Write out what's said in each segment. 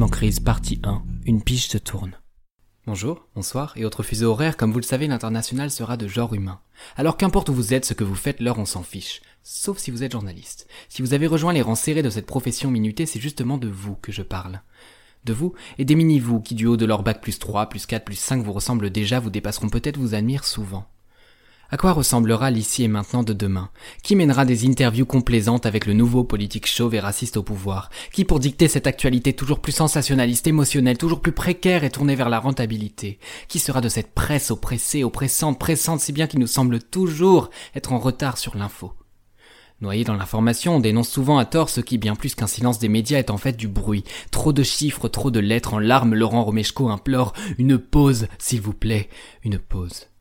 Crise, partie 1. Une pige se tourne. Bonjour, bonsoir et autres fuseaux horaires, comme vous le savez, l'international sera de genre humain. Alors qu'importe où vous êtes, ce que vous faites, l'heure on s'en fiche. Sauf si vous êtes journaliste. Si vous avez rejoint les rangs serrés de cette profession minutée, c'est justement de vous que je parle. De vous et des mini-vous qui du haut de leur bac plus 3, plus 4, plus 5 vous ressemblent déjà, vous dépasseront peut-être, vous admirent souvent. À quoi ressemblera l'ici et maintenant de demain Qui mènera des interviews complaisantes avec le nouveau politique chauve et raciste au pouvoir Qui pour dicter cette actualité toujours plus sensationnaliste, émotionnelle, toujours plus précaire et tournée vers la rentabilité Qui sera de cette presse oppressée, oppressante, pressante, si bien qu'il nous semble toujours être en retard sur l'info Noyé dans l'information, on dénonce souvent à tort ce qui, bien plus qu'un silence des médias, est en fait du bruit. Trop de chiffres, trop de lettres en larmes, Laurent Romeshko implore une pause, s'il vous plaît, une pause.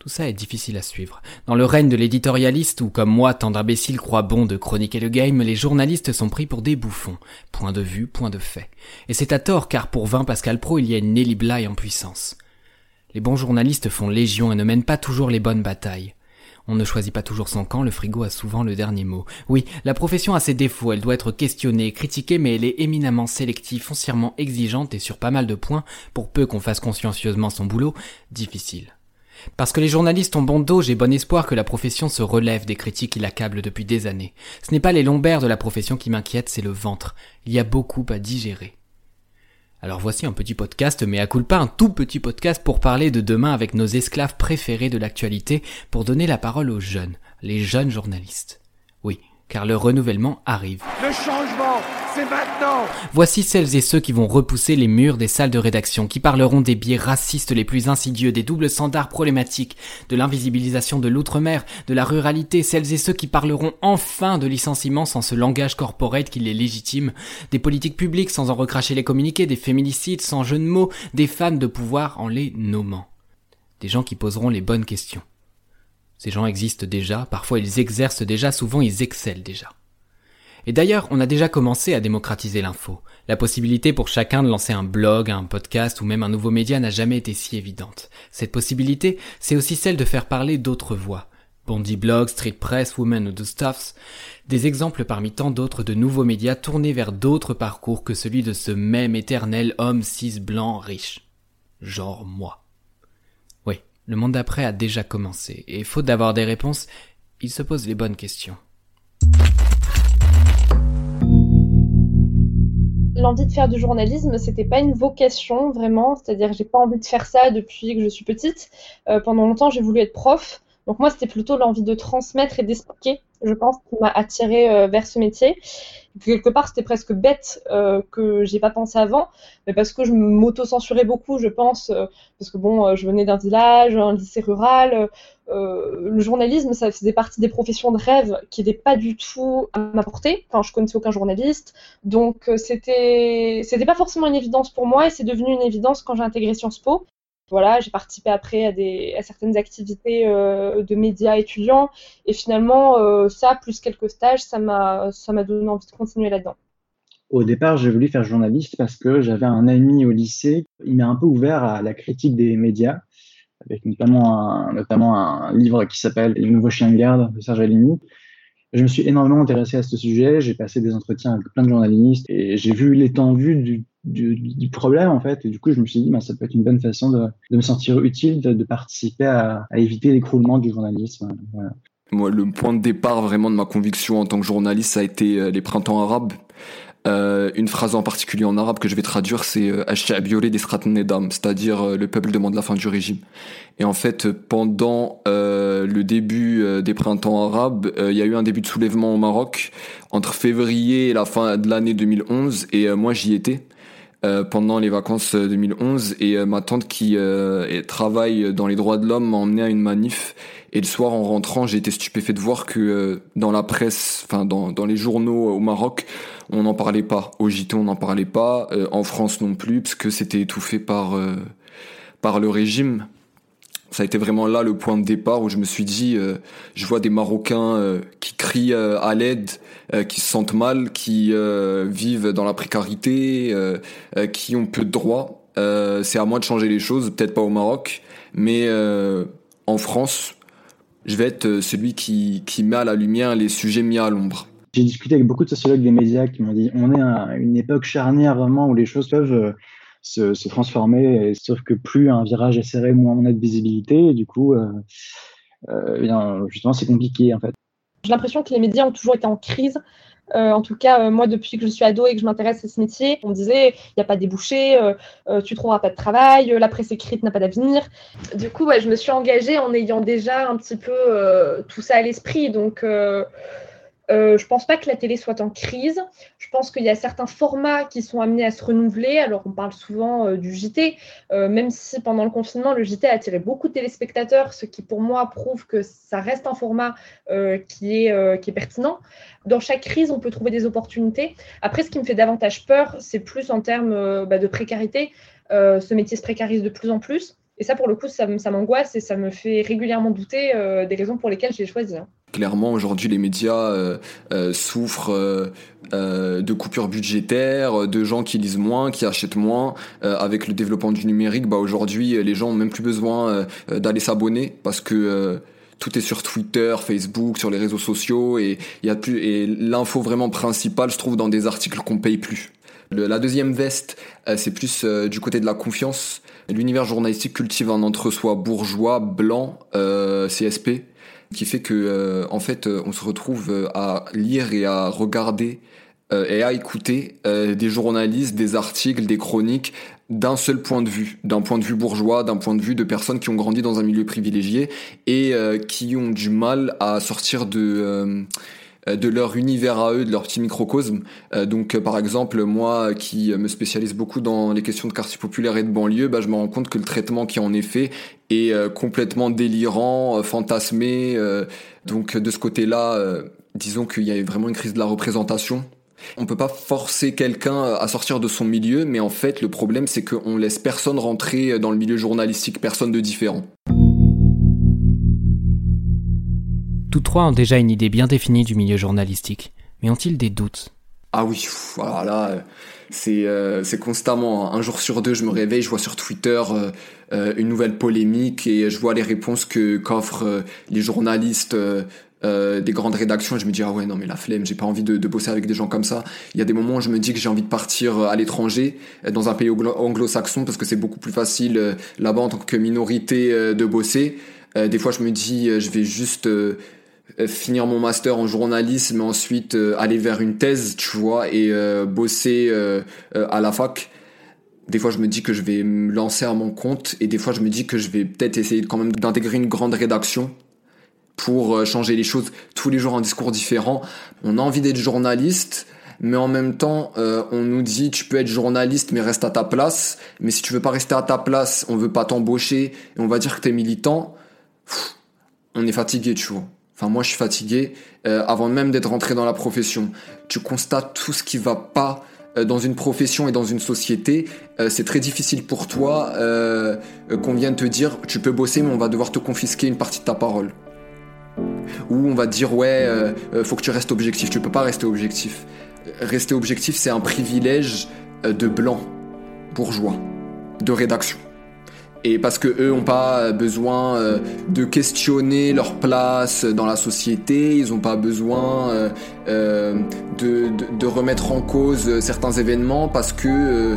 Tout ça est difficile à suivre. Dans le règne de l'éditorialiste, ou comme moi, tant d'imbéciles croient bon de chroniquer le game, les journalistes sont pris pour des bouffons. Point de vue, point de fait. Et c'est à tort, car pour 20 Pascal Pro, il y a une Nelly Bly en puissance. Les bons journalistes font légion et ne mènent pas toujours les bonnes batailles. On ne choisit pas toujours son camp, le frigo a souvent le dernier mot. Oui, la profession a ses défauts, elle doit être questionnée, critiquée, mais elle est éminemment sélective, foncièrement exigeante et sur pas mal de points, pour peu qu'on fasse consciencieusement son boulot, difficile. Parce que les journalistes ont bon dos, j'ai bon espoir que la profession se relève des critiques qui l'accablent depuis des années. Ce n'est pas les lombaires de la profession qui m'inquiètent, c'est le ventre. Il y a beaucoup à digérer. Alors voici un petit podcast, mais à pas un tout petit podcast pour parler de demain avec nos esclaves préférés de l'actualité, pour donner la parole aux jeunes, les jeunes journalistes. Oui, car le renouvellement arrive. Le changement, c'est maintenant Voici celles et ceux qui vont repousser les murs des salles de rédaction, qui parleront des biais racistes les plus insidieux, des doubles standards problématiques, de l'invisibilisation de l'outre-mer, de la ruralité, celles et ceux qui parleront enfin de licenciements sans ce langage corporate qui les légitime, des politiques publiques sans en recracher les communiqués, des féminicides sans jeu de mots, des femmes de pouvoir en les nommant. Des gens qui poseront les bonnes questions. Ces gens existent déjà, parfois ils exercent déjà, souvent ils excellent déjà. Et d'ailleurs, on a déjà commencé à démocratiser l'info. La possibilité pour chacun de lancer un blog, un podcast ou même un nouveau média n'a jamais été si évidente. Cette possibilité, c'est aussi celle de faire parler d'autres voix. Bondi Blog, Street Press, Women ou The Stuffs, des exemples parmi tant d'autres de nouveaux médias tournés vers d'autres parcours que celui de ce même éternel homme cis blanc riche. Genre moi. Le monde d'après a déjà commencé, et faute d'avoir des réponses, il se pose les bonnes questions. L'envie de faire du journalisme, c'était pas une vocation vraiment, c'est-à-dire j'ai pas envie de faire ça depuis que je suis petite. Euh, pendant longtemps, j'ai voulu être prof, donc moi c'était plutôt l'envie de transmettre et d'expliquer, je pense, qui m'a attirée euh, vers ce métier quelque part, c'était presque bête euh, que j'ai pas pensé avant, mais parce que je m'auto-censurais beaucoup, je pense, euh, parce que bon, euh, je venais d'un village, un lycée rural. le journalisme, ça faisait partie des professions de rêve qui n'étaient pas du tout à ma portée. Enfin, je connaissais aucun journaliste, donc c'était, c'était pas forcément une évidence pour moi, et c'est devenu une évidence quand j'ai intégré Sciences Po voilà, j'ai participé après à, des, à certaines activités euh, de médias étudiants. Et finalement, euh, ça, plus quelques stages, ça m'a, donné envie de continuer là-dedans. Au départ, j'ai voulu faire journaliste parce que j'avais un ami au lycée. Il m'a un peu ouvert à la critique des médias, avec notamment un, notamment un livre qui s'appelle Les nouveaux chiens de garde de Serge Alimi. Je me suis énormément intéressé à ce sujet. J'ai passé des entretiens avec plein de journalistes et j'ai vu l'étendue du problème en fait. Et du coup, je me suis dit, bah, ça peut être une bonne façon de, me sentir utile, de, participer à, éviter l'écroulement du journalisme. Moi, le point de départ vraiment de ma conviction en tant que journaliste, ça a été euh, les printemps arabes. Euh, une phrase en particulier en arabe que je vais traduire, c'est euh, des c'est-à-dire euh, le peuple demande la fin du régime. Et en fait, pendant euh, le début des printemps arabes, il y a eu un début de soulèvement au Maroc entre février et la fin de l'année 2011, et moi j'y étais. Euh, pendant les vacances 2011 et euh, ma tante qui euh, travaille dans les droits de l'homme m'a emmené à une manif et le soir en rentrant j'ai été stupéfait de voir que dans la presse, enfin dans, dans les journaux au Maroc on n'en parlait pas, au JT on n'en parlait pas, en France non plus parce que c'était étouffé par par le régime. Ça a été vraiment là le point de départ où je me suis dit, euh, je vois des Marocains euh, qui crient euh, à l'aide, qui se sentent mal, qui vivent dans la précarité, qui ont peu de droits. c'est à moi de changer les choses, peut-être pas au Maroc, mais en France, je vais être celui qui, met à la lumière les sujets mis à l'ombre. J'ai discuté avec beaucoup de sociologues des médias qui m'ont dit on est à une époque charnière vraiment où les choses peuvent euh, se, transformer, sauf que plus un virage est serré, moins on a de visibilité. Du coup, euh, euh, bien, justement, c'est compliqué en fait. J'ai l'impression que les médias ont toujours été en crise. Euh, en tout cas, euh, moi, depuis que je suis ado et que je m'intéresse à ce métier, on me disait il n'y a pas de débouché, euh, euh, tu trouveras pas de travail, la presse écrite n'a pas d'avenir. Du coup, ouais, je me suis engagée en ayant déjà un petit peu tout ça à l'esprit. Donc, euh, je pense pas que la télé soit en crise. Je pense qu'il y a certains formats qui sont amenés à se renouveler. Alors, on parle souvent euh, du JT, euh, même si pendant le confinement, le JT a attiré beaucoup de téléspectateurs, ce qui pour moi prouve que ça reste un format qui, est, pertinent. Dans chaque crise, on peut trouver des opportunités. Après, ce qui me fait davantage peur, c'est plus en termes bah, de précarité. ce métier se précarise de plus en plus. Et ça, pour le coup, ça, ça m'angoisse et ça me fait régulièrement douter des raisons pour lesquelles j'ai choisi. Hein. Clairement, aujourd'hui, les médias euh, euh, souffrent euh, euh, de coupures budgétaires, de gens qui lisent moins, qui achètent moins. Euh, avec le développement du numérique, bah aujourd'hui, les gens ont même plus besoin d'aller s'abonner parce que tout est sur Twitter, Facebook, sur les réseaux sociaux et il y a plus et l'info vraiment principale se trouve dans des articles qu'on paye plus. Le, la deuxième veste, c'est plus du côté de la confiance. L'univers journalistique cultive un entre-soi bourgeois, blanc, CSP qui fait que euh, en fait euh, on se retrouve euh, à lire et à regarder et à écouter des journalistes, des articles, des chroniques d'un seul point de vue, d'un point de vue bourgeois, d'un point de vue de personnes qui ont grandi dans un milieu privilégié et qui ont du mal à sortir de de leur univers à eux, de leur petit microcosme. Euh, donc euh, par exemple, moi qui me spécialise beaucoup dans les questions de quartier populaire et de banlieue, bah, je me rends compte que le traitement qui en est fait est complètement délirant, fantasmé. donc de ce côté-là, disons qu'il y a vraiment une crise de la représentation. On peut pas forcer quelqu'un à sortir de son milieu, mais en fait le problème c'est qu'on laisse personne rentrer dans le milieu journalistique, personne de différent. Tous trois ont déjà une idée bien définie du milieu journalistique, mais ont-ils des doutes? Ah oui, voilà, là, c'est euh, constamment. Un jour sur deux, je me réveille, je vois sur Twitter euh, euh, une nouvelle polémique et je vois les réponses que qu'offrent les journalistes. des grandes rédactions je me dis ah ouais non mais la flemme j'ai pas envie de, bosser avec des gens comme ça il y a des moments où je me dis que j'ai envie de partir à l'étranger dans un pays anglo-saxon parce que c'est beaucoup plus facile là-bas en tant que minorité de bosser des fois je me dis je vais juste finir mon master en journalisme, ensuite euh, aller vers une thèse, tu vois, et euh, bosser à la fac. Des fois, je me dis que je vais me lancer à mon compte, et des fois, je me dis que je vais peut-être essayer quand même d'intégrer une grande rédaction pour changer les choses. Tous les jours, un discours différent. On a envie d'être journaliste, mais en même temps, on nous dit tu peux être journaliste, mais reste à ta place. Mais si tu veux pas rester à ta place, on veut pas t'embaucher, et on va dire que t'es militant. on est fatigué, tu vois. Enfin, moi, je suis fatigué euh, avant même d'être rentré dans la profession. Tu constates tout ce qui va pas euh, dans une profession et dans une société. Euh, c'est très difficile pour toi qu'on vienne te dire tu peux bosser, mais on va devoir te confisquer une partie de ta parole. Ou on va te dire ouais, faut que tu restes objectif. Tu peux pas rester objectif. Rester objectif, c'est un privilège de blanc, bourgeois, de rédaction et parce que eux ont pas besoin euh, de questionner leur place dans la société, ils ont pas besoin euh, euh, de, de, remettre en cause certains événements parce que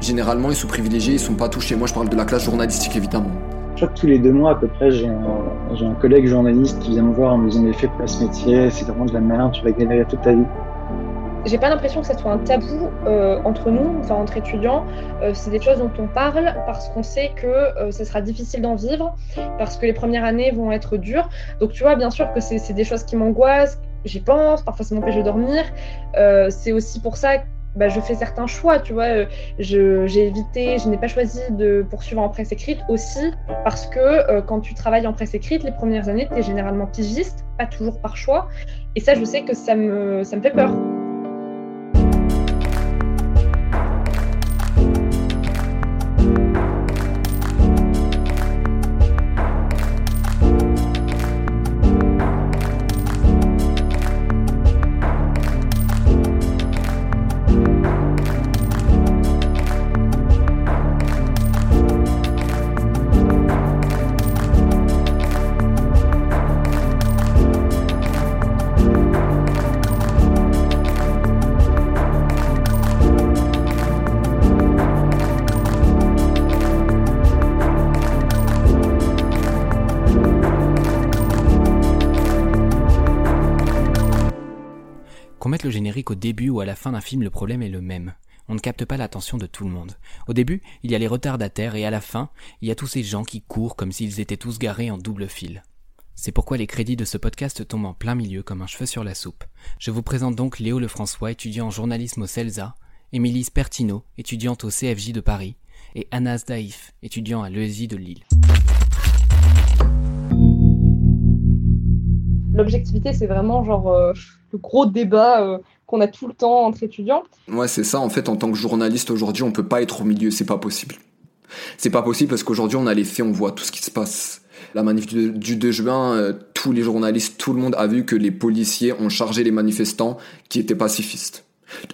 généralement ils sont privilégiés, ils sont pas touchés. Moi je parle de la classe journalistique évidemment. Je crois que tous les deux mois à peu près, j'ai un, collègue journaliste qui vient me voir en me disant mais fais pas ce métier, c'est vraiment de la merde, tu vas galérer toute ta vie j'ai pas l'impression que ça soit un tabou euh, entre nous, enfin entre étudiants. Euh, c'est des choses dont on parle parce qu'on sait que euh, ce sera difficile d'en vivre, parce que les premières années vont être dures. Donc tu vois, bien sûr que c'est des choses qui m'angoissent, j'y pense, parfois ça m'empêche de dormir. Euh, c'est aussi pour ça que bah, je fais certains choix, tu vois. J'ai évité, je n'ai pas choisi de poursuivre en presse écrite aussi parce que quand tu travailles en presse écrite, les premières années, tu es généralement pigiste, pas toujours par choix. Et ça, je sais que ça me, ça me fait peur. Le générique au début ou à la fin d'un film, le problème est le même. On ne capte pas l'attention de tout le monde. Au début, il y a les retardataires et à la fin, il y a tous ces gens qui courent comme s'ils étaient tous garés en double fil. C'est pourquoi les crédits de ce podcast tombent en plein milieu comme un cheveu sur la soupe. Je vous présente donc Léo Lefrançois, étudiant en journalisme au CELSA, Émilie Spertino, étudiante au CFJ de Paris, et Anas Daïf, étudiant à l'ESI de Lille. L'objectivité, c'est vraiment genre euh, le gros débat euh, qu'on a tout le temps entre étudiants. Ouais, c'est ça. En fait, en tant que journaliste aujourd'hui, on peut pas être au milieu. C'est pas possible. C'est pas possible parce qu'aujourd'hui, on a les faits, on voit tout ce qui se passe. La manif du, 2 juin, euh, tous les journalistes, tout le monde a vu que les policiers ont chargé les manifestants qui étaient pacifistes.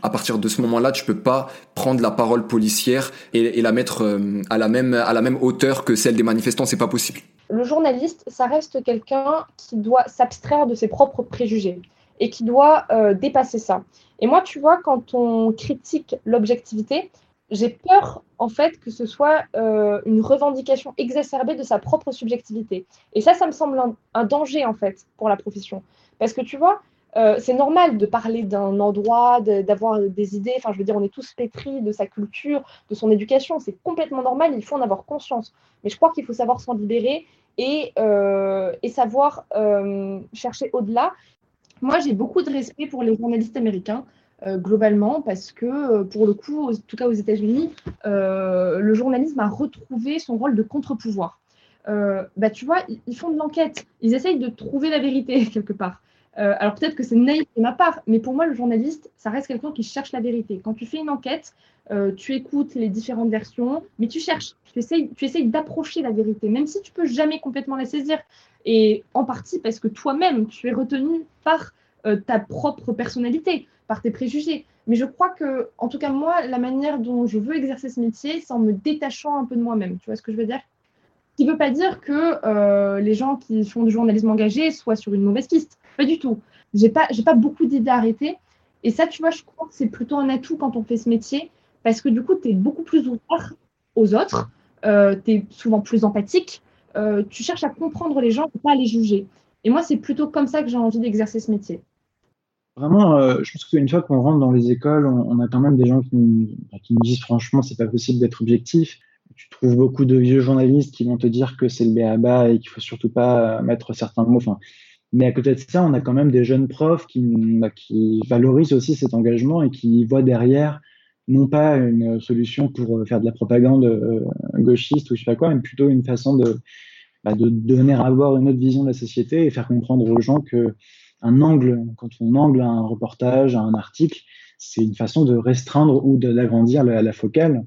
À partir de ce moment-là, tu peux pas prendre la parole policière et, la mettre à la même à la même hauteur que celle des manifestants. C'est pas possible le journaliste, ça reste quelqu'un qui doit s'abstraire de ses propres préjugés et qui doit euh, dépasser ça. Et moi, tu vois, quand on critique l'objectivité, j'ai peur en fait que ce soit euh, une revendication exacerbée de sa propre subjectivité. Et ça, ça me semble un, danger en fait pour la profession. Parce que tu vois, euh, c'est normal de parler d'un endroit, d'avoir des idées. Enfin, je veux dire, on est tous pétris de sa culture, de son éducation. C'est complètement normal. Il faut en avoir conscience. Mais je crois qu'il faut savoir s'en libérer et, savoir chercher au-delà. Moi, j'ai beaucoup de respect pour les journalistes américains. globalement, parce que pour le coup, en tout cas aux États-Unis, le journalisme a retrouvé son rôle de contre-pouvoir. bah, tu vois, ils font de l'enquête, ils essayent de trouver la vérité quelque part. Euh, alors peut-être que c'est naïf de ma part, mais pour moi, le journaliste, ça reste quelqu'un qui cherche la vérité. Quand tu fais une enquête, euh, tu écoutes les différentes versions, mais tu cherches, tu essayes, tu essayes d'approcher la vérité, même si tu peux jamais complètement la saisir. Et en partie parce que toi-même, tu es retenu par euh, ta propre personnalité, par tes préjugés. Mais je crois que, en tout cas, moi, la manière dont je veux exercer ce métier, c'est en me détachant un peu de moi-même. Tu vois ce que je veux dire? Ce qui ne veut pas dire que les gens qui font du journalisme engagé soient sur une mauvaise piste pas du tout. J'ai pas, pas beaucoup d'idées arrêtées. Et ça, tu vois, je crois que c'est plutôt un atout quand on fait ce métier, parce que du coup, tu es beaucoup plus ouvert aux autres, euh, tu es souvent plus empathique, euh, tu cherches à comprendre les gens et pas à les juger. Et moi, c'est plutôt comme ça que j'ai envie d'exercer ce métier. Vraiment, euh, je pense qu'une fois qu'on rentre dans les écoles, on, a quand même des gens qui, qui nous disent franchement, c'est pas possible d'être objectif. Tu trouves beaucoup de vieux journalistes qui vont te dire que c'est le béaba et qu'il faut surtout pas mettre certains mots. Mais à côté de ça, on a quand même des jeunes profs qui, bah, qui valorisent aussi cet engagement et qui voient derrière non pas une solution pour euh, faire de la propagande euh, gauchiste ou je sais pas quoi, mais plutôt une façon de, bah, donner à voir une autre vision de la société et faire comprendre aux gens que un angle, quand on angle un reportage, un article, c'est une façon de restreindre ou d'agrandir la, la, focale.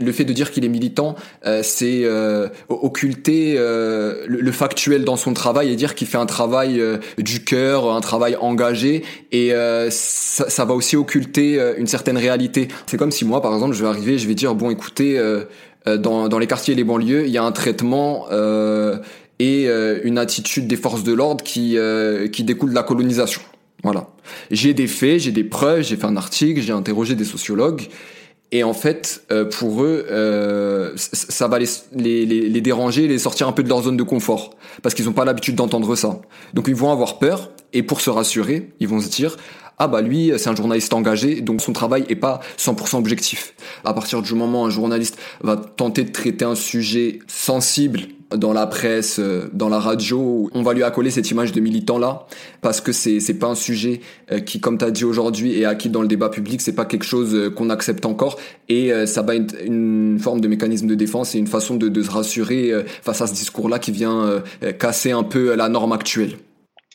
Le fait de dire qu'il est militant, euh, c'est euh, occulter euh, le, factuel dans son travail et dire qu'il fait un travail du cœur, un travail engagé, et ça, ça, va aussi occulter une certaine réalité. C'est comme si moi, par exemple, je vais arriver, je vais dire bon, écoutez, dans, dans les quartiers et les banlieues, il y a un traitement et une attitude des forces de l'ordre qui qui découle de la colonisation. Voilà. J'ai des faits, j'ai des preuves, j'ai fait un article, j'ai interrogé des sociologues. Et en fait, euh, pour eux, euh, ça va les, déranger, les sortir un peu de leur zone de confort, parce qu'ils n'ont pas l'habitude d'entendre ça. Donc ils vont avoir peur, et pour se rassurer, ils vont se dire ah bah lui c'est un journaliste engagé donc son travail est pas 100% objectif. À partir du moment où un journaliste va tenter de traiter un sujet sensible dans la presse, euh, dans la radio, on va lui accoler cette image de militant là parce que c'est c'est pas un sujet euh, qui comme tu as dit aujourd'hui est acquis dans le débat public, c'est pas quelque chose euh, qu'on accepte encore et ça va être une forme de mécanisme de défense et une façon de, de se rassurer face à ce discours là qui vient casser un peu la norme actuelle.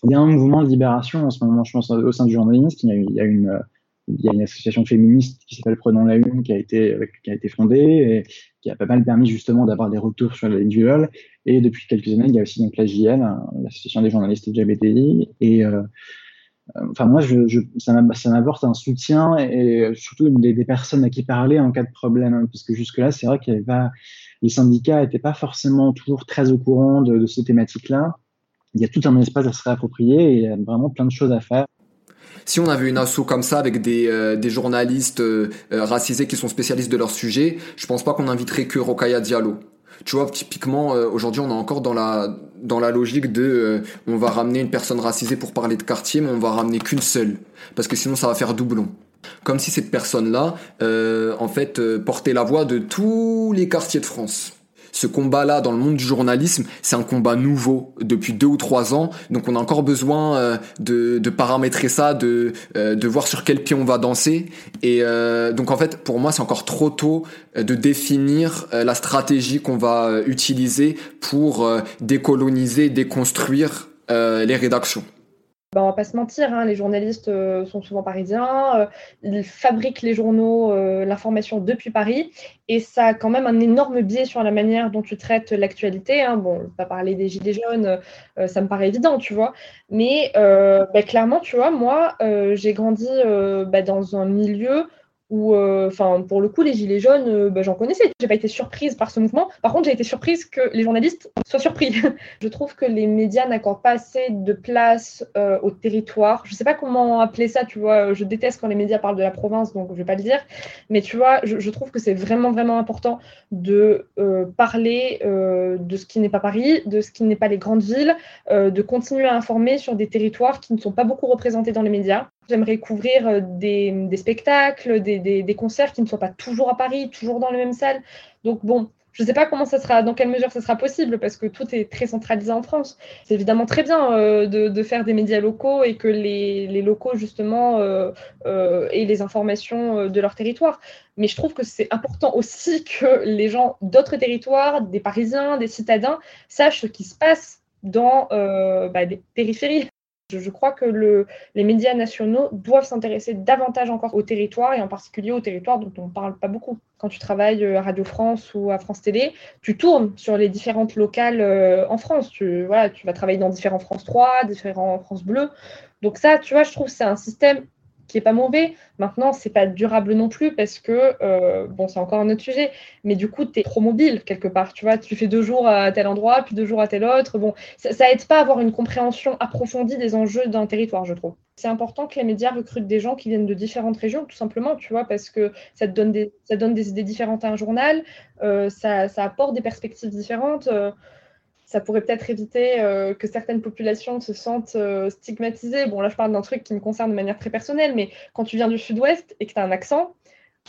Il y a un mouvement de libération en ce moment, je pense, au sein du journalisme. Il y a, il y a une il y a une association féministe qui s'appelle Prenons la Une qui a été qui a été fondée et qui a pas mal permis justement d'avoir des retours sur les viols. Et depuis quelques années, il y a aussi donc la JL, l'association des journalistes LGBTI. Et euh, enfin moi, ça m'apporte un soutien et surtout des, des, personnes à qui parler en cas de problème, parce que jusque là, c'est vrai qu'il y avait pas les syndicats n'étaient pas forcément toujours très au courant de, de ces thématiques-là. Il y a tout un espace à se réapproprier et il y a vraiment plein de choses à faire si on avait une asso comme ça avec des, euh, des journalistes euh, euh, racisés qui sont spécialistes de leur sujet, je pense pas qu'on inviterait que Rokaya Diallo. Tu vois, typiquement, aujourd'hui, on est encore dans la dans la logique de on va ramener une personne racisée pour parler de quartier, mais on va ramener qu'une seule, parce que sinon ça va faire doublon. Comme si cette personne-là, en fait, portait la voix de tous les quartiers de France ce combat-là dans le monde du journalisme, c'est un combat nouveau depuis deux ou trois ans. Donc on a encore besoin euh, de, paramétrer ça, de, euh, de voir sur quel pied on va danser. Et euh, donc en fait, pour moi, c'est encore trop tôt de définir la stratégie qu'on va utiliser pour décoloniser, déconstruire les rédactions. Bah, on va pas se mentir, hein, les journalistes euh, sont souvent parisiens, euh, ils fabriquent les journaux, euh, l'information depuis Paris, et ça a quand même un énorme biais sur la manière dont tu traites l'actualité. Hein. Bon, pas parler des gilets jaunes, ça me paraît évident, tu vois. Mais bah, clairement, tu vois, moi, j'ai grandi bah, dans un milieu où, euh, enfin, pour le coup, les gilets jaunes, euh, bah, j'en connaissais. J'ai pas été surprise par ce mouvement. Par contre, j'ai été surprise que les journalistes soient surpris. je trouve que les médias n'accordent pas assez de place euh, au territoire. Je sais pas comment appeler ça, tu vois. Je déteste quand les médias parlent de la province, donc je vais pas le dire. Mais tu vois, je, je trouve que c'est vraiment, vraiment important de parler de ce qui n'est pas Paris, de ce qui n'est pas les grandes villes, de continuer à informer sur des territoires qui ne sont pas beaucoup représentés dans les médias. J'aimerais couvrir euh, des, spectacles, des, concerts qui ne soient pas toujours à Paris, toujours dans les mêmes salles. Donc bon, je ne sais pas comment ça sera, dans quelle mesure ça sera possible, parce que tout est très centralisé en France. C'est évidemment très bien euh, de, faire des médias locaux et que les, locaux, justement, euh, aient les informations de leur territoire. Mais je trouve que c'est important aussi que les gens d'autres territoires, des Parisiens, des citadins, sachent ce qui se passe dans bah, des périphéries. Je, crois que les médias nationaux doivent s'intéresser davantage encore au territoire et en particulier au territoire dont on ne parle pas beaucoup. Quand tu travailles à Radio France ou à France Télé, tu tournes sur les différentes locales euh, en France. Tu, tu vas travailler dans différents France 3, différents France Bleu. Donc ça, tu vois, je trouve que c'est un système qui est pas mauvais. Maintenant, c'est pas durable non plus parce que, euh, bon, c'est encore un autre sujet, mais du coup, tu es trop mobile quelque part. Tu vois, tu fais deux jours à tel endroit, puis deux jours à tel autre. Bon, ça, ça aide pas à avoir une compréhension approfondie des enjeux d'un territoire, je trouve. C'est important que les médias recrutent des gens qui viennent de différentes régions, tout simplement, tu vois, parce que ça donne des, idées différentes à un journal, euh, ça, ça, apporte des perspectives différentes. Euh, ça pourrait peut-être éviter euh, que certaines populations se sentent euh, stigmatisées. Bon, là, je parle d'un truc qui me concerne de manière très personnelle, mais quand tu viens du sud-ouest et que tu as un accent,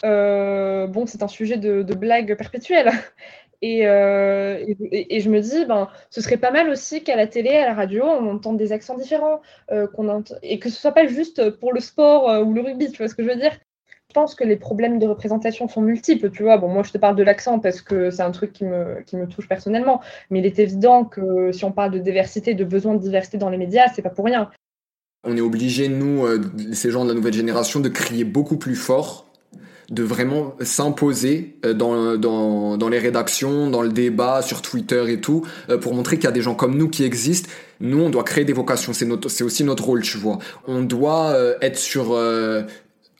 euh, bon, c'est un sujet de, blague perpétuelle. Et, je me dis, ben, ce serait pas mal aussi qu'à la télé, à la radio, on entende des accents différents, qu'on et que ce soit pas juste pour le sport ou le rugby, tu vois ce que je veux dire pense que les problèmes de représentation sont multiples, tu vois. Bon, moi, je te parle de l'accent parce que c'est un truc qui me, qui me touche personnellement. Mais il est évident que si on parle de diversité, de besoin de diversité dans les médias, c'est pas pour rien. On est obligé, nous, euh, ces gens de la nouvelle génération, de crier beaucoup plus fort, de vraiment s'imposer euh, dans, dans, dans, les rédactions, dans le débat, sur Twitter et tout, euh, pour montrer qu'il y a des gens comme nous qui existent. Nous, on doit créer des vocations. C'est aussi notre rôle, tu vois. On doit être sur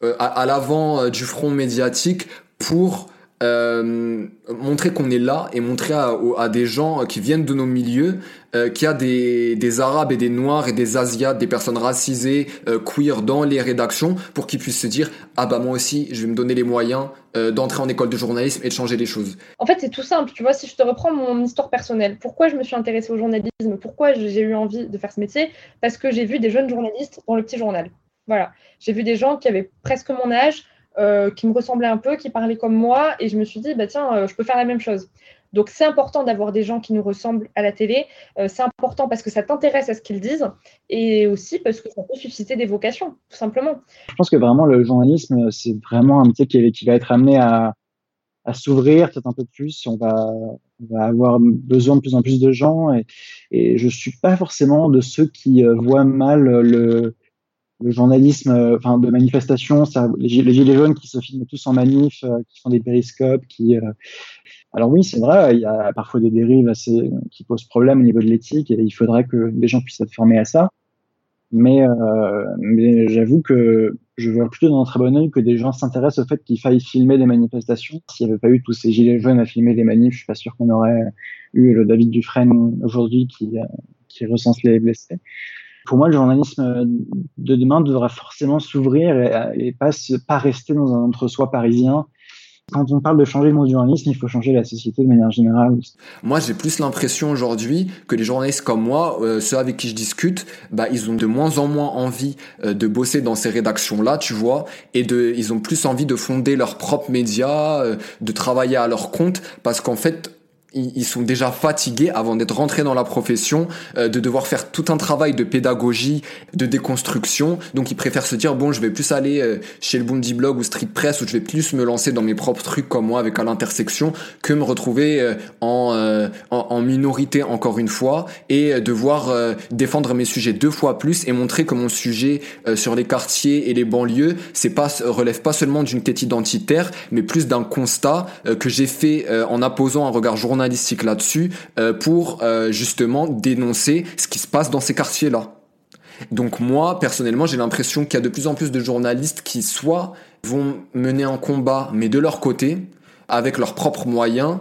euh, à, l'avant euh, du front médiatique pour euh, montrer qu'on est là et montrer à, des gens qui viennent de nos milieux qu'il y a des, Arabes et des Noirs et des Asiates, des personnes racisées, queer dans les rédactions pour qu'ils puissent se dire ah bah moi aussi je vais me donner les moyens d'entrer en école de journalisme et de changer les choses. En fait c'est tout simple, tu vois, si je te reprends mon histoire personnelle, pourquoi je me suis intéressée au journalisme, pourquoi j'ai eu envie de faire ce métier? Parce que j'ai vu des jeunes journalistes dans le petit journal. Voilà. J'ai vu des gens qui avaient presque mon âge, euh, qui me ressemblaient un peu, qui parlaient comme moi, et je me suis dit, bah tiens, euh, je peux faire la même chose. Donc c'est important d'avoir des gens qui nous ressemblent à la télé. Euh, c'est important parce que ça t'intéresse à ce qu'ils disent et aussi parce que ça peut susciter des vocations, tout simplement. Je pense que vraiment le journalisme, c'est vraiment un métier qui, va être amené à, s'ouvrir peut-être un peu plus. On va, avoir besoin de plus en plus de gens et, et je suis pas forcément de ceux qui voient mal le, le journalisme euh, enfin de manifestation les, gilets jaunes qui se filment tous en manif euh, qui font des périscopes qui euh, alors oui c'est vrai il y a parfois des dérives assez qui posent problème au niveau de l'éthique et il faudrait que des gens puissent être formés à ça mais, mais j'avoue que je vois plutôt dans très bon que des gens s'intéressent au fait qu'il faille filmer des manifestations. S'il n'y avait pas eu tous ces gilets jaunes à filmer des manifs, je suis pas sûr qu'on aurait eu le David Dufresne aujourd'hui qui, qui recense les blessés pour moi, le journalisme de demain devra forcément s'ouvrir et, pas, pas rester dans un entre-soi parisien Quand on parle de changer le monde du journalisme, il faut changer la société de manière générale. Moi, j'ai plus l'impression aujourd'hui que les journalistes comme moi, euh, ceux avec qui je discute, bah, ils ont de moins en moins envie euh, de bosser dans ces rédactions-là, tu vois, et de, ils ont plus envie de fonder leurs propres médias, euh, de travailler à leur compte, parce qu'en fait, ils sont déjà fatigués avant d'être rentrés dans la profession, euh, de devoir faire tout un travail de pédagogie, de déconstruction. Donc ils préfèrent se dire bon, je vais plus aller euh, chez le Bundy Blog ou Street Press où je vais plus me lancer dans mes propres trucs comme moi avec à l'intersection que me retrouver euh, en, en, minorité encore une fois et devoir défendre mes sujets deux fois plus et montrer que mon sujet sur les quartiers et les banlieues, c'est pas relève pas seulement d'une quête identitaire, mais plus d'un constat que j'ai fait en apposant un regard journalistique journalistique là-dessus euh, pour euh, justement dénoncer ce qui se passe dans ces quartiers-là. Donc moi, personnellement, j'ai l'impression qu'il y a de plus en plus de journalistes qui soit vont mener un combat, mais de leur côté, avec leurs propres moyens,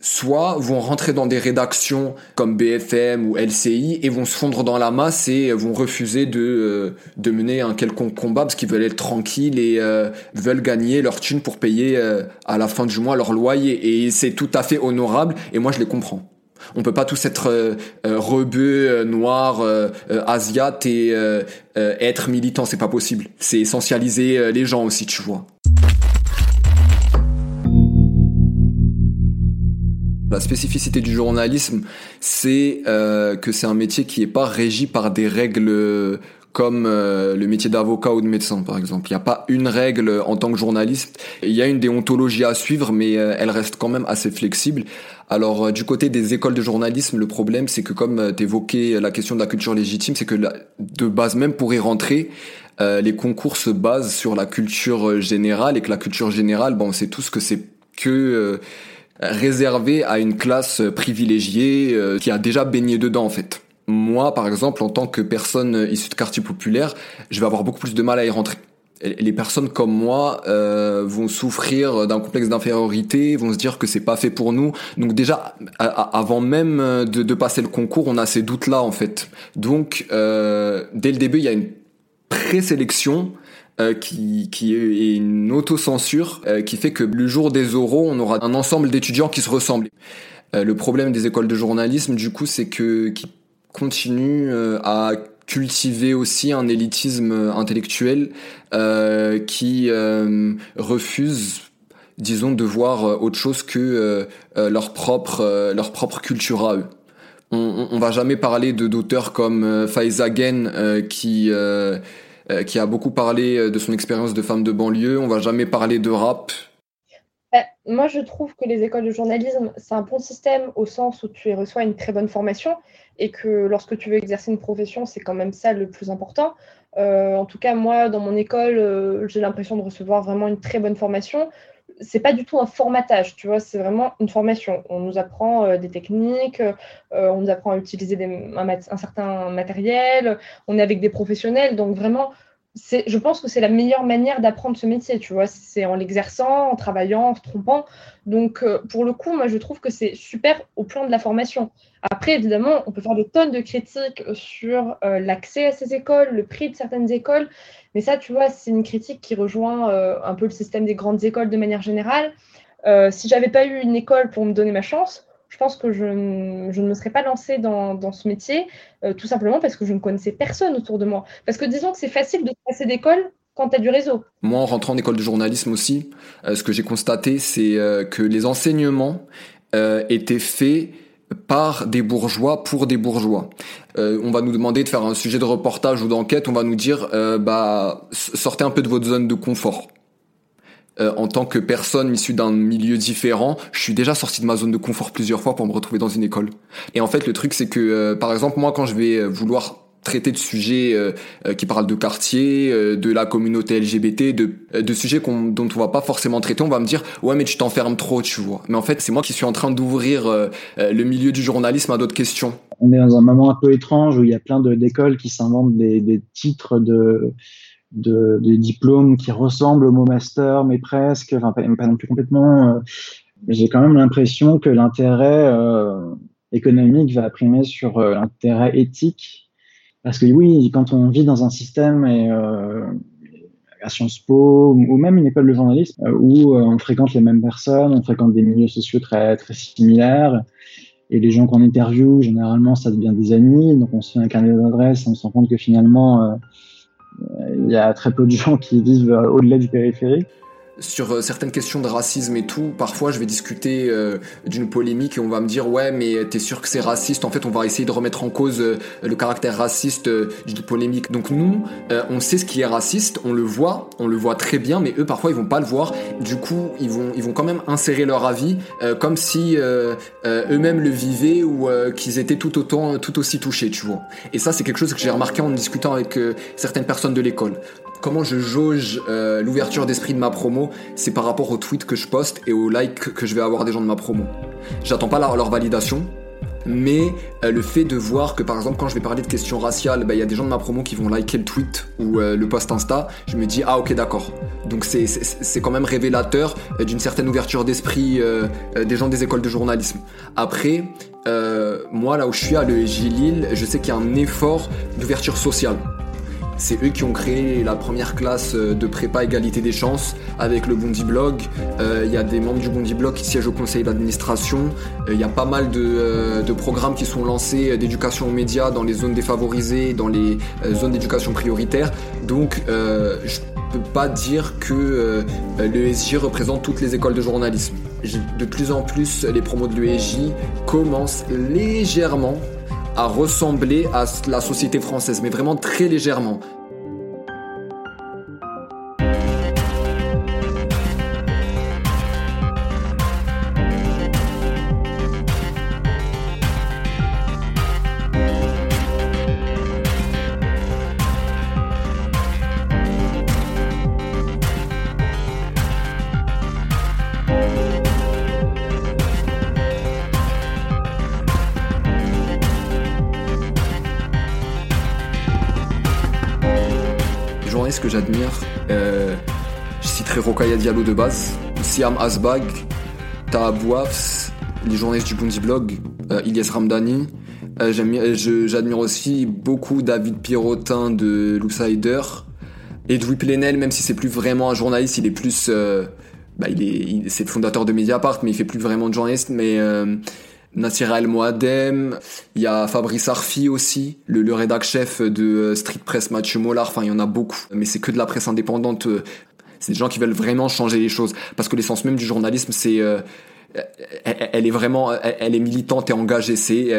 soit vont rentrer dans des rédactions comme BFM ou LCI et vont se fondre dans la masse et vont refuser de, euh, de mener un quelconque combat parce qu'ils veulent être tranquilles et euh, veulent gagner leur thune pour payer euh, à la fin du mois leur loyer. Et c'est tout à fait honorable et moi je les comprends. On peut pas tous être rebeux, noirs, asiates et être militants, c'est pas possible. C'est essentialiser les gens aussi, tu vois. La spécificité du journalisme, c'est euh, que c'est un métier qui est pas régi par des règles comme euh, le métier d'avocat ou de médecin, par exemple. Il n'y a pas une règle en tant que journaliste. Il y a une déontologie à suivre, mais euh, elle reste quand même assez flexible. Alors, du côté des écoles de journalisme, le problème, c'est que comme tu évoquais la question de la culture légitime, c'est que de base, même pour y rentrer, les concours se basent sur la culture générale et que la culture générale, bon, on sait tous que c'est que réservé à une classe privilégiée euh, qui a déjà baigné dedans en fait. Moi, par exemple, en tant que personne issue de quartier populaire, je vais avoir beaucoup plus de mal à y rentrer. Les personnes comme moi euh, vont souffrir d'un complexe d'infériorité, vont se dire que c'est pas fait pour nous. Donc déjà, avant même de, de, passer le concours, on a ces doutes-là en fait. Donc euh, dès le début, il y a une présélection euh, qui, est une autocensure euh, qui fait que le jour des oraux, on aura un ensemble d'étudiants qui se ressemblent. Euh, le problème des écoles de journalisme, du coup, c'est que qui continuent à cultiver aussi un élitisme intellectuel qui refuse disons de voir autre chose que leur propre leur propre culture à eux on, on, va jamais parler de d'auteurs comme Faizagen qui euh, qui a beaucoup parlé euh, de son expérience de femme de banlieue. On va jamais parler de rap. Bah, moi, je trouve que les écoles de journalisme, c'est un bon système au sens où tu reçois une très bonne formation et que lorsque tu veux exercer une profession, c'est quand même ça le plus important. Euh, en tout cas, moi, dans mon école, j'ai l'impression de recevoir vraiment une très bonne formation c'est pas du tout un formatage, tu vois, c'est vraiment une formation. On nous apprend euh, des techniques, euh, on nous apprend à utiliser un, certain matériel, on est avec des professionnels, donc vraiment, je pense que c'est la meilleure manière d'apprendre ce métier, tu vois, c'est en l'exerçant, en travaillant, en se trompant. Donc, euh, pour le coup, moi, je trouve que c'est super au plan de la formation. Après, évidemment, on peut faire des tonnes de critiques sur l'accès à ces écoles, le prix de certaines écoles, mais ça, tu vois, c'est une critique qui rejoint euh, un peu le système des grandes écoles de manière générale. Euh, si j'avais pas eu une école pour me donner ma chance, je pense que je, ne me serais pas lancée dans, ce métier, euh, tout simplement parce que je ne connaissais personne autour de moi. Parce que disons que c'est facile de passer d'école quand tu as du réseau. Moi, en rentrant en école de journalisme aussi, ce que j'ai constaté, c'est que les enseignements étaient faits par des bourgeois pour des bourgeois. Euh, on va nous demander de faire un sujet de reportage ou d'enquête, on va nous dire euh, bah sortez un peu de votre zone de confort. Euh, en tant que personne issue d'un milieu différent, je suis déjà sorti de ma zone de confort plusieurs fois pour me retrouver dans une école. Et en fait, le truc c'est que par exemple moi quand je vais vouloir traiter de sujets euh, euh, qui parlent de quartier, euh, de la communauté LGBT, de, sujets dont on va pas forcément traiter, on va me dire ouais mais tu t'enfermes trop, tu vois. Mais en fait c'est moi qui suis en train d'ouvrir le milieu du journalisme à d'autres questions. On est dans un moment un peu étrange où il y a plein d'écoles qui s'inventent des, titres de, de, diplômes qui ressemblent au mot master mais presque, enfin pas, non plus complètement. J'ai quand même l'impression que l'intérêt économique va primer sur l'intérêt éthique parce que oui, quand on vit dans un système euh, à Sciences Po ou même une école de journalisme où on fréquente les mêmes personnes, on fréquente des milieux sociaux très très similaires et les gens qu'on interviewe, généralement, ça devient des amis. Donc, on se fait un carnet d'adresses on se rend compte que finalement, il y a très peu de gens qui vivent au-delà du périphérique sur euh, certaines questions de racisme et tout, parfois je vais discuter euh, d'une polémique et on va me dire ouais mais t'es sûr que c'est raciste? En fait on va essayer de remettre en cause euh, le caractère raciste d'une polémique. Donc nous, on sait ce qui est raciste, on le voit, on le voit très bien, mais eux parfois ils vont pas le voir. Du coup ils vont ils vont quand même insérer leur avis comme si eux-mêmes le vivaient ou qu'ils étaient tout autant tout aussi touchés, tu vois. Et ça c'est quelque chose que j'ai remarqué en discutant avec certaines personnes de l'école comment je jauge euh, l'ouverture d'esprit de ma promo, c'est par rapport aux tweets que je poste et aux likes que je vais avoir des gens de ma promo. J'attends pas leur, validation, mais euh, le fait de voir que par exemple quand je vais parler de questions raciales, bah, il y a des gens de ma promo qui vont liker le tweet ou euh, le post Insta, je me dis ah ok d'accord. Donc c'est quand même révélateur d'une certaine ouverture d'esprit des gens des écoles de journalisme. Après, moi là où je suis à l'ESJ Lille, je sais qu'il y a un effort d'ouverture sociale. C'est eux qui ont créé la première classe euh, de prépa égalité des chances avec le Bondi Blog. Euh, il y a des membres du Bondi Blog qui siègent au conseil d'administration. Euh, il y a pas mal de, programmes qui sont lancés d'éducation aux médias dans les zones défavorisées, dans les zones d'éducation prioritaire. Donc je peux pas dire que l'ESJ représente toutes les écoles de journalisme. De plus en plus, les promos de l'ESJ commencent légèrement à ressembler à la société française, mais vraiment très légèrement. De base, Siam Asbag, Taha Bouafs, les journalistes du Bounty Blog, euh, Ramdani. Euh, j'admire aussi beaucoup David Pirotin de L'Outsider. Edoui Plenel, même si c'est plus vraiment un journaliste, il est plus... bah, il est, c'est le fondateur de Mediapart, mais il fait plus vraiment de journaliste. Mais Nassira El Moadem, il y a Fabrice Arfi aussi, le, le rédac chef de euh, Street Press Mathieu Mollard, enfin il y en a beaucoup, mais c'est que de la presse indépendante, euh, c'est des gens qui veulent vraiment changer les choses, parce que l'essence même du journalisme, c'est... Euh, elle, est vraiment... Elle, est militante et engagée, c'est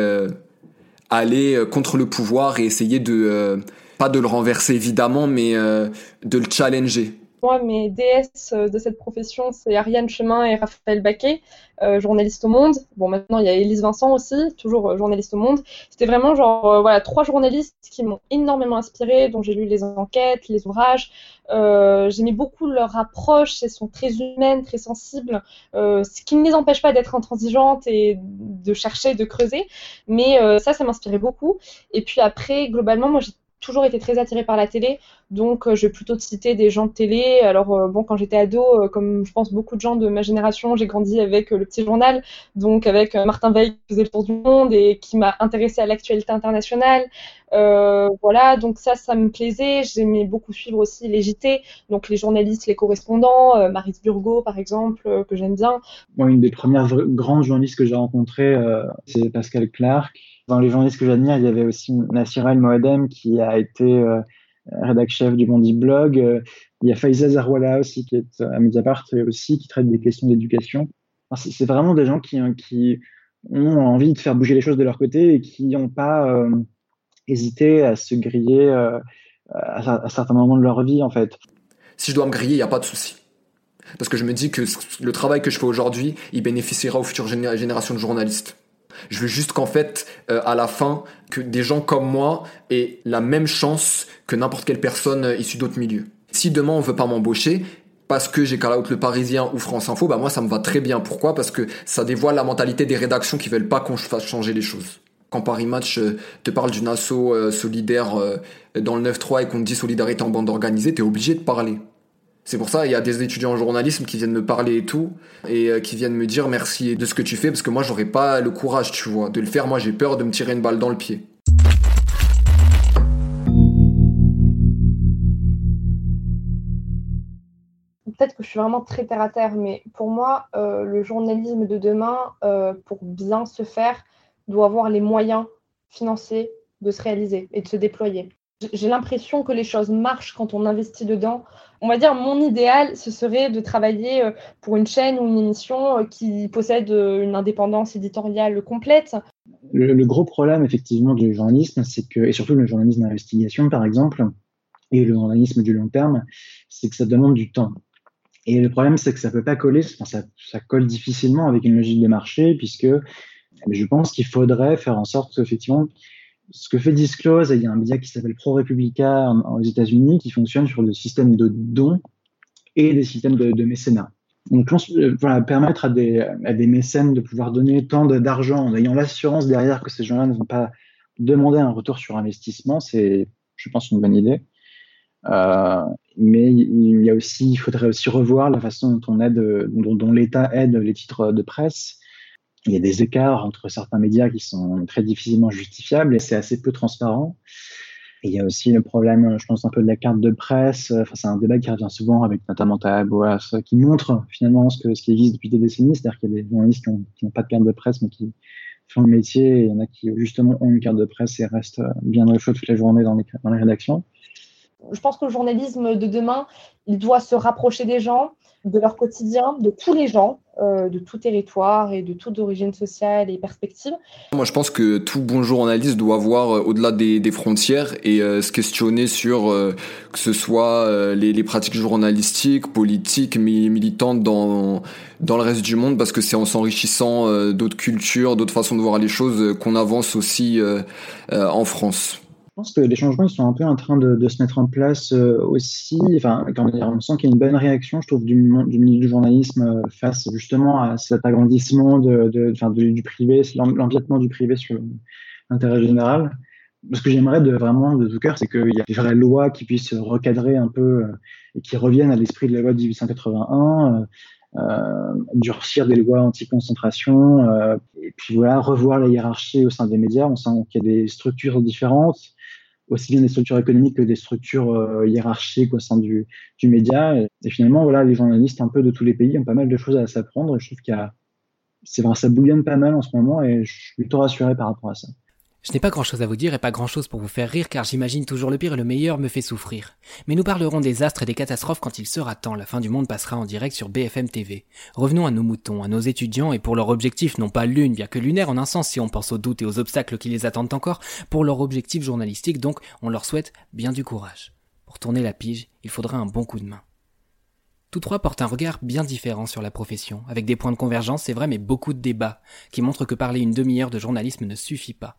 aller contre le pouvoir et essayer de... pas de le renverser évidemment, mais de le challenger moi, mes DS euh, de cette profession, c'est Ariane Chemin et Raphaël Baquet, euh, journaliste au Monde. Bon, maintenant, il y a Élise Vincent aussi, toujours euh, journaliste au Monde. C'était vraiment genre, voilà, trois journalistes qui m'ont énormément inspiré, dont j'ai lu les enquêtes, les ouvrages. J'aimais beaucoup leur approche, elles sont très humaines, très sensibles, ce qui ne les empêche pas d'être intransigeantes et de chercher, de creuser. Mais ça, ça m'inspirait beaucoup. Et puis après, globalement, moi, j'ai toujours été très attirée par la télé, donc euh, je vais plutôt te citer des gens de télé. Alors euh, bon, quand j'étais ado, euh, comme je pense beaucoup de gens de ma génération, j'ai grandi avec le petit journal, donc avec Martin Veil qui faisait le tour du monde et qui m'a intéressée à l'actualité internationale. voilà, donc ça, ça me plaisait. J'aimais beaucoup suivre aussi les JT, donc les journalistes, les correspondants, Maris Burgot par exemple, que j'aime bien. Moi, une des premières grandes journalistes que j'ai rencontrées, c'est Pascal Clark dans les journalistes que j'admire, il y avait aussi Nassira El Moadem qui a été euh, rédacteur chef du Bondi Blog. Euh, il y a Faiza Zarwala aussi qui est à Mediapart et aussi qui traite des questions d'éducation. c'est vraiment des gens qui, hein, qui ont envie de faire bouger les choses de leur côté et qui n'ont pas euh, hésité à se griller à, certains moments de leur vie en fait. Si je dois me griller, il n'y a pas de souci. Parce que je me dis que le travail que je fais aujourd'hui, il bénéficiera aux futures générations de journalistes. Je veux juste qu'en fait, euh, à la fin, que des gens comme moi aient la même chance que n'importe quelle personne euh, issue d'autres milieux. Si demain on veut pas m'embaucher, parce que j'ai call out le Parisien ou France Info, bah moi ça me va très bien. Pourquoi? Parce que ça dévoile la mentalité des rédactions qui veulent pas qu'on fasse changer les choses. Quand Paris Match euh, te parle d'une asso solidaire dans le 9-3 et qu'on te dit solidarité en bande organisée, t'es obligé de parler. C'est pour ça, il y a des étudiants en journalisme qui viennent me parler et tout, et euh, qui viennent me dire merci de ce que tu fais, parce que moi, j'aurais pas le courage, tu vois, de le faire. Moi, j'ai peur de me tirer une balle dans le pied. peut-être que je suis vraiment très terre à terre, mais pour moi, euh, le journalisme de demain, euh, pour bien se faire, doit avoir les moyens financiers de se réaliser et de se déployer. J'ai l'impression que les choses marchent quand on investit dedans. On va dire, mon idéal, ce serait de travailler euh, pour une chaîne ou une émission qui possède une indépendance éditoriale complète. Le, gros problème, effectivement, du journalisme, c'est que, et surtout le journalisme d'investigation, par exemple, et le journalisme du long terme, c'est que ça demande du temps. Et le problème, c'est que ça peut pas coller, ça, ça, colle difficilement avec une logique de marché, puisque je pense qu'il faudrait faire en sorte effectivement ce que fait Disclose, il y a un média qui s'appelle ProRepublica aux États-Unis qui fonctionne sur le système de dons et des systèmes de, mécénat. Donc, euh, permettre à des, mécènes de pouvoir donner tant d'argent en ayant l'assurance derrière que ces gens-là ne vont pas demander un retour sur investissement, c'est, je pense, une bonne idée. Euh, mais il y a aussi, il faudrait aussi revoir la façon dont, dont l'État aide les titres de presse. Il y a des écarts entre certains médias qui sont très difficilement justifiables et c'est assez peu transparent. Il y a aussi le problème, je pense, un peu de la carte de presse. Enfin, c'est un débat qui revient souvent avec notamment Boas, qui montre finalement ce, qui existe depuis des décennies. C'est-à-dire qu'il y a des journalistes qui n'ont pas de carte de presse, mais qui font le métier. Et il y en a qui, justement, ont une carte de presse et restent bien au chaud toute la journée dans les, dans les rédactions je pense que le journalisme de demain, il doit se rapprocher des gens, de leur quotidien, de tous les gens, euh, de tout territoire et de toute origine sociale et perspective. Moi, je pense que tout bon journaliste doit voir euh, au-delà des, des, frontières et euh, se questionner sur euh, que ce soit euh, les, les, pratiques journalistiques, politiques, militantes dans dans le reste du monde, parce que c'est en s'enrichissant d'autres cultures, d'autres façons de voir les choses qu'on avance aussi en France. Pense que les changements ils sont un peu en train de, se mettre en place euh, aussi. Enfin, quand on sent qu'il y a une bonne réaction, je trouve, du, du milieu du journalisme euh, face justement à cet agrandissement de, de, du privé, l'empiètement du privé sur l'intérêt général. Ce que j'aimerais de, vraiment de tout cœur, c'est qu'il y a des vraies lois qui puissent recadrer un peu euh, et qui reviennent à l'esprit de la loi de 1881. Euh, durcir des lois anti-concentration, et puis voilà, revoir la hiérarchie au sein des médias. On sent qu'il y a des structures différentes, aussi bien des structures économiques que des structures euh, hiérarchiques au sein du, du média. Et, finalement, voilà, les journalistes un peu de tous les pays ont pas mal de choses à s'apprendre. Je trouve qu'il c'est vrai, ça bouillonne pas mal en ce moment et je suis plutôt rassuré par rapport à ça. Je n'ai pas grand chose à vous dire et pas grand chose pour vous faire rire car j'imagine toujours le pire et le meilleur me fait souffrir. Mais nous parlerons des astres et des catastrophes quand il sera temps, la fin du monde passera en direct sur BFM TV. Revenons à nos moutons, à nos étudiants et pour leur objectif non pas lune, bien que lunaire en un sens si on pense aux doutes et aux obstacles qui les attendent encore, pour leur objectif journalistique donc on leur souhaite bien du courage. Pour tourner la pige, il faudra un bon coup de main. Tous trois portent un regard bien différent sur la profession, avec des points de convergence, c'est vrai, mais beaucoup de débats, qui montrent que parler une demi-heure de journalisme ne suffit pas.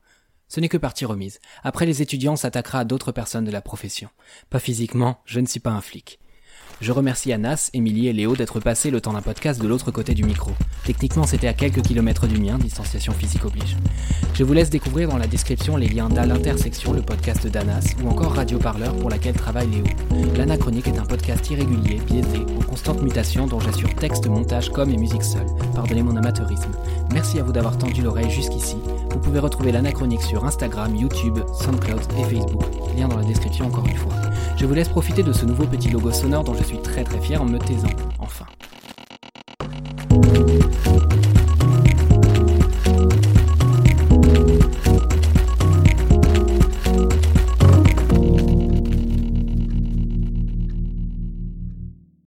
Ce n'est que partie remise. Après les étudiants, on s'attaquera à d'autres personnes de la profession. Pas physiquement, je ne suis pas un flic. Je remercie Anas, Émilie et Léo d'être passés le temps d'un podcast de l'autre côté du micro. Techniquement, c'était à quelques kilomètres du mien, distanciation physique oblige. Je vous laisse découvrir dans la description les liens d'À l'intersection, le podcast d'Anas, ou encore Radio Parleur pour laquelle travaille Léo. L'Anachronique est un podcast irrégulier, biaisé, en constante mutation dont j'assure texte, montage, com et musique seule. Pardonnez mon amateurisme. Merci à vous d'avoir tendu l'oreille jusqu'ici. Vous pouvez retrouver l'Anachronique sur Instagram, YouTube, SoundCloud et Facebook. Lien dans la description encore une fois. Je vous laisse profiter de ce nouveau petit logo sonore dont je suis très très fier en me taisant, enfin.